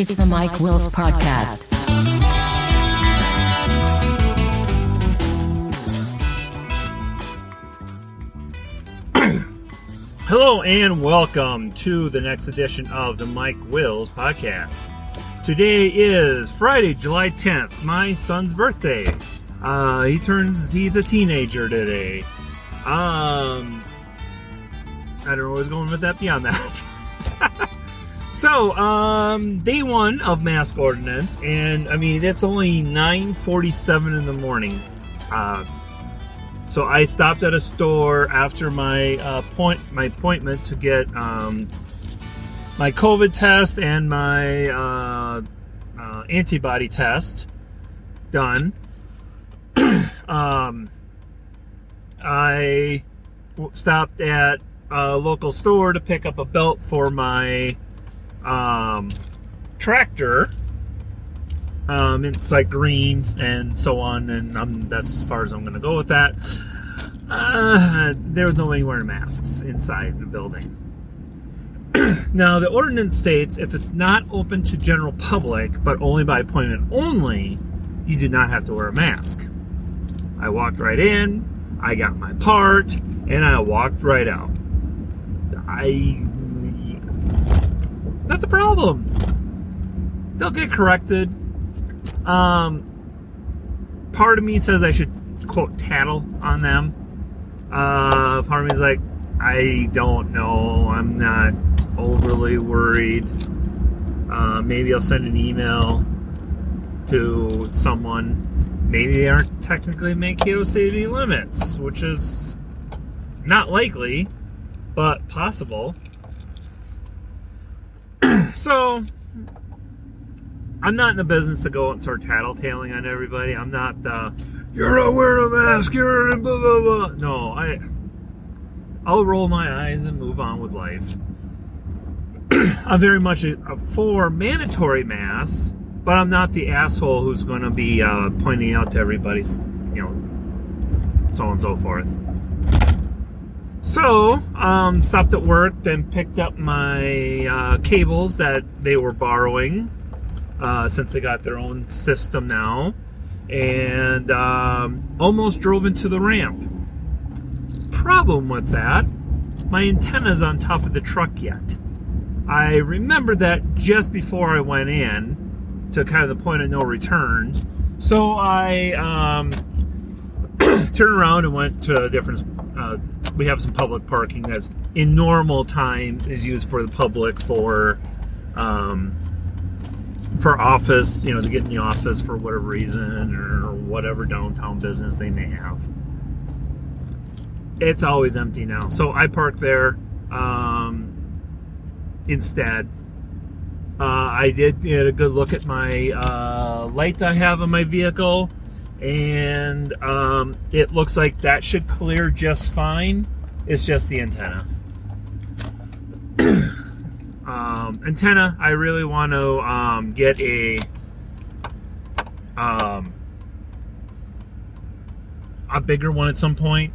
It's the Mike Wills Podcast. Hello and welcome to the next edition of the Mike Wills podcast. Today is Friday, July 10th, my son's birthday. Uh, he turns, he's a teenager today. Um, I don't know where I was going with that beyond that. so, um, day one of mask ordinance, and I mean, it's only 9.47 in the morning. Uh, so I stopped at a store after my uh, point my appointment to get um, my COVID test and my uh, uh, antibody test done. um, I stopped at a local store to pick up a belt for my um, tractor. Um, it's like green and so on, and I'm, that's as far as I'm going to go with that. Uh, there was nobody wearing masks inside the building. now, the ordinance states if it's not open to general public, but only by appointment only, you do not have to wear a mask. I walked right in, I got my part, and I walked right out. I. That's a problem. They'll get corrected. Um, part of me says I should quote tattle on them. Uh, part of me is like, I don't know. I'm not overly worried. Uh, maybe I'll send an email to someone. Maybe they aren't technically Mankato city limits, which is not likely, but possible. So, I'm not in the business to go and start tattletaling on everybody. I'm not the you're not wearing a mask. You're blah blah blah. No, I I'll roll my eyes and move on with life. I'm very much a, a for mandatory masks, but I'm not the asshole who's going to be uh, pointing out to everybody, you know, so on and so forth. So, um, stopped at work, then picked up my uh, cables that they were borrowing uh, since they got their own system now, and um, almost drove into the ramp. Problem with that, my antenna's on top of the truck yet. I remember that just before I went in to kind of the point of no return. So I um, turned around and went to a different. Uh, we have some public parking that's in normal times is used for the public for um, for office, you know, to get in the office for whatever reason or whatever downtown business they may have. It's always empty now. So I park there um, instead. Uh, I did get a good look at my uh, light I have on my vehicle, and um, it looks like that should clear just fine. It's just the antenna. um, antenna, I really want to um, get a um, a bigger one at some point.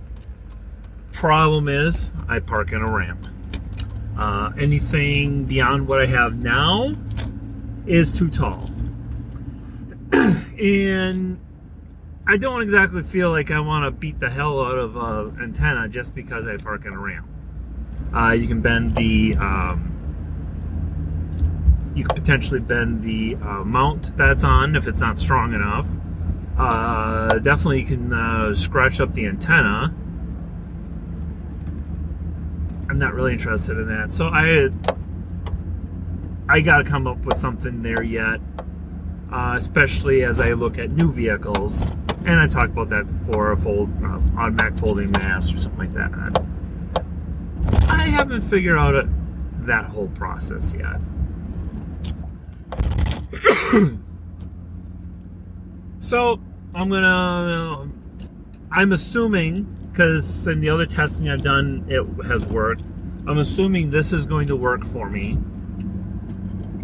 Problem is, I park in a ramp. Uh, anything beyond what I have now is too tall. and I don't exactly feel like I want to beat the hell out of an antenna just because I park in a ramp. Uh, you can bend the, um, you could potentially bend the uh, mount that's on if it's not strong enough. Uh, definitely, you can uh, scratch up the antenna. I'm not really interested in that. So I I got to come up with something there yet, uh, especially as I look at new vehicles. And I talk about that for a fold uh, automatic folding mask or something like that. I haven't figured out a, that whole process yet. so I'm gonna. I'm assuming because in the other testing I've done, it has worked. I'm assuming this is going to work for me.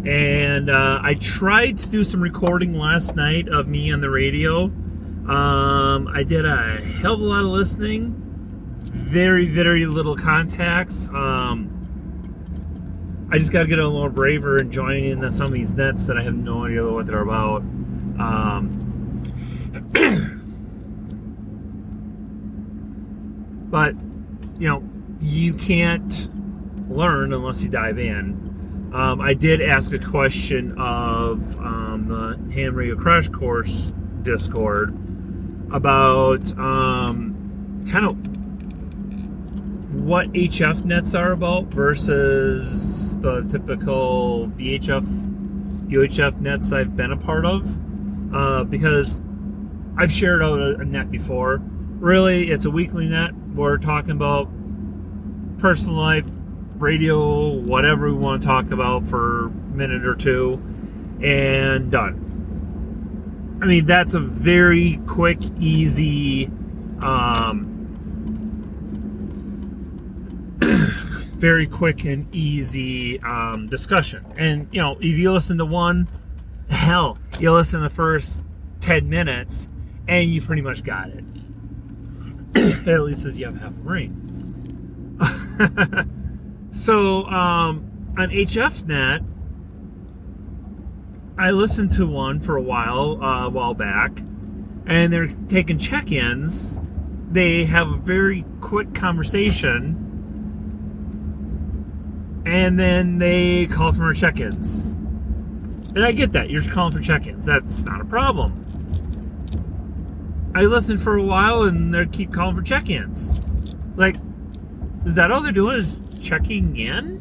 And uh, I tried to do some recording last night of me on the radio. Um, I did a hell of a lot of listening, very, very little contacts. Um, I just got to get a little braver and join in some of these nets that I have no idea what they're about. Um, but you know, you can't learn unless you dive in. Um, I did ask a question of um, the Ham Radio Crash Course Discord about um, kind of what HF nets are about versus the typical VHF, UHF nets I've been a part of. Uh, because I've shared out a, a net before. Really, it's a weekly net. We're talking about personal life, radio, whatever we want to talk about for a minute or two, and done. I mean, that's a very quick, easy, um, very quick and easy um, discussion. And, you know, if you listen to one, hell, you listen to the first 10 minutes and you pretty much got it. At least if you have half a brain. so, um, on HFNet, I listened to one for a while, uh, a while back, and they're taking check ins. They have a very quick conversation and then they call for more check-ins. And I get that you're calling for check-ins. That's not a problem. I listen for a while and they keep calling for check-ins. Like, is that all they're doing? Is checking in?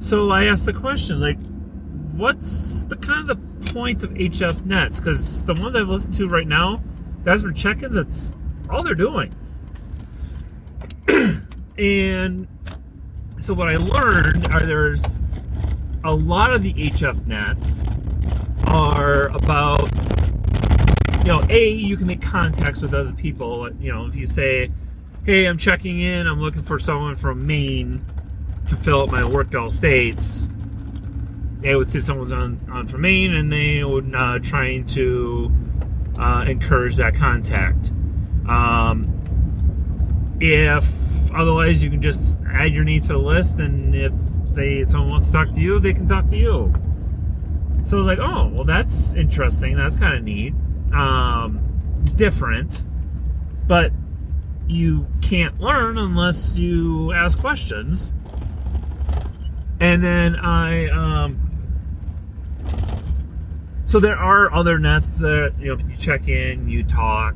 So I asked the questions like, what's the kind of the point of HF nets? Because the ones I've listened to right now, guys for check-ins, that's all they're doing. and so what I learned are there's a lot of the HF nets are about you know a you can make contacts with other people you know if you say hey i'm checking in i'm looking for someone from maine to fill out my worked all states they would see someone's on, on from maine and they would uh, trying to uh, encourage that contact. Um, if otherwise you can just add your name to the list and if they someone wants to talk to you they can talk to you. So like oh well that's interesting. That's kind of neat. Um, different. But you can't learn unless you ask questions. And then i um, so there are other nets that you know you check in you talk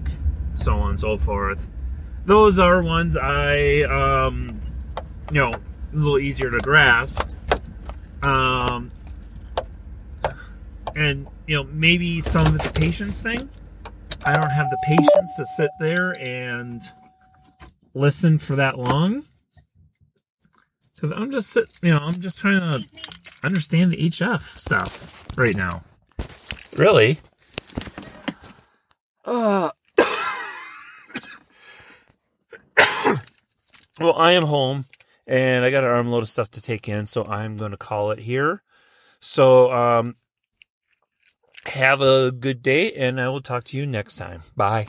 so on and so forth those are ones I, um, you know, a little easier to grasp. Um, and, you know, maybe some of it's a patience thing. I don't have the patience to sit there and listen for that long. Because I'm just, you know, I'm just trying to understand the HF stuff right now. Really? Uh, Well, I am home and I got an armload of stuff to take in, so I'm going to call it here. So, um, have a good day, and I will talk to you next time. Bye.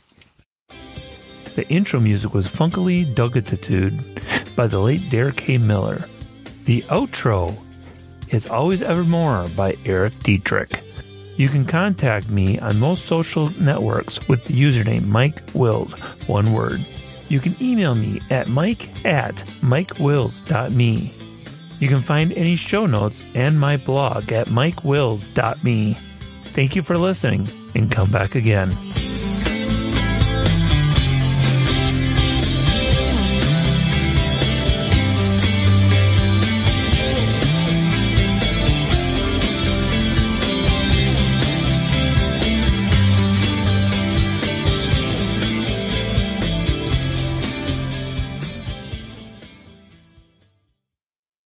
The intro music was Funkily Dugatitude by the late Derek K. Miller. The outro is Always Evermore by Eric Dietrich. You can contact me on most social networks with the username Mike Wills, one word. You can email me at mike at mikewills.me. You can find any show notes and my blog at mikewills.me. Thank you for listening and come back again.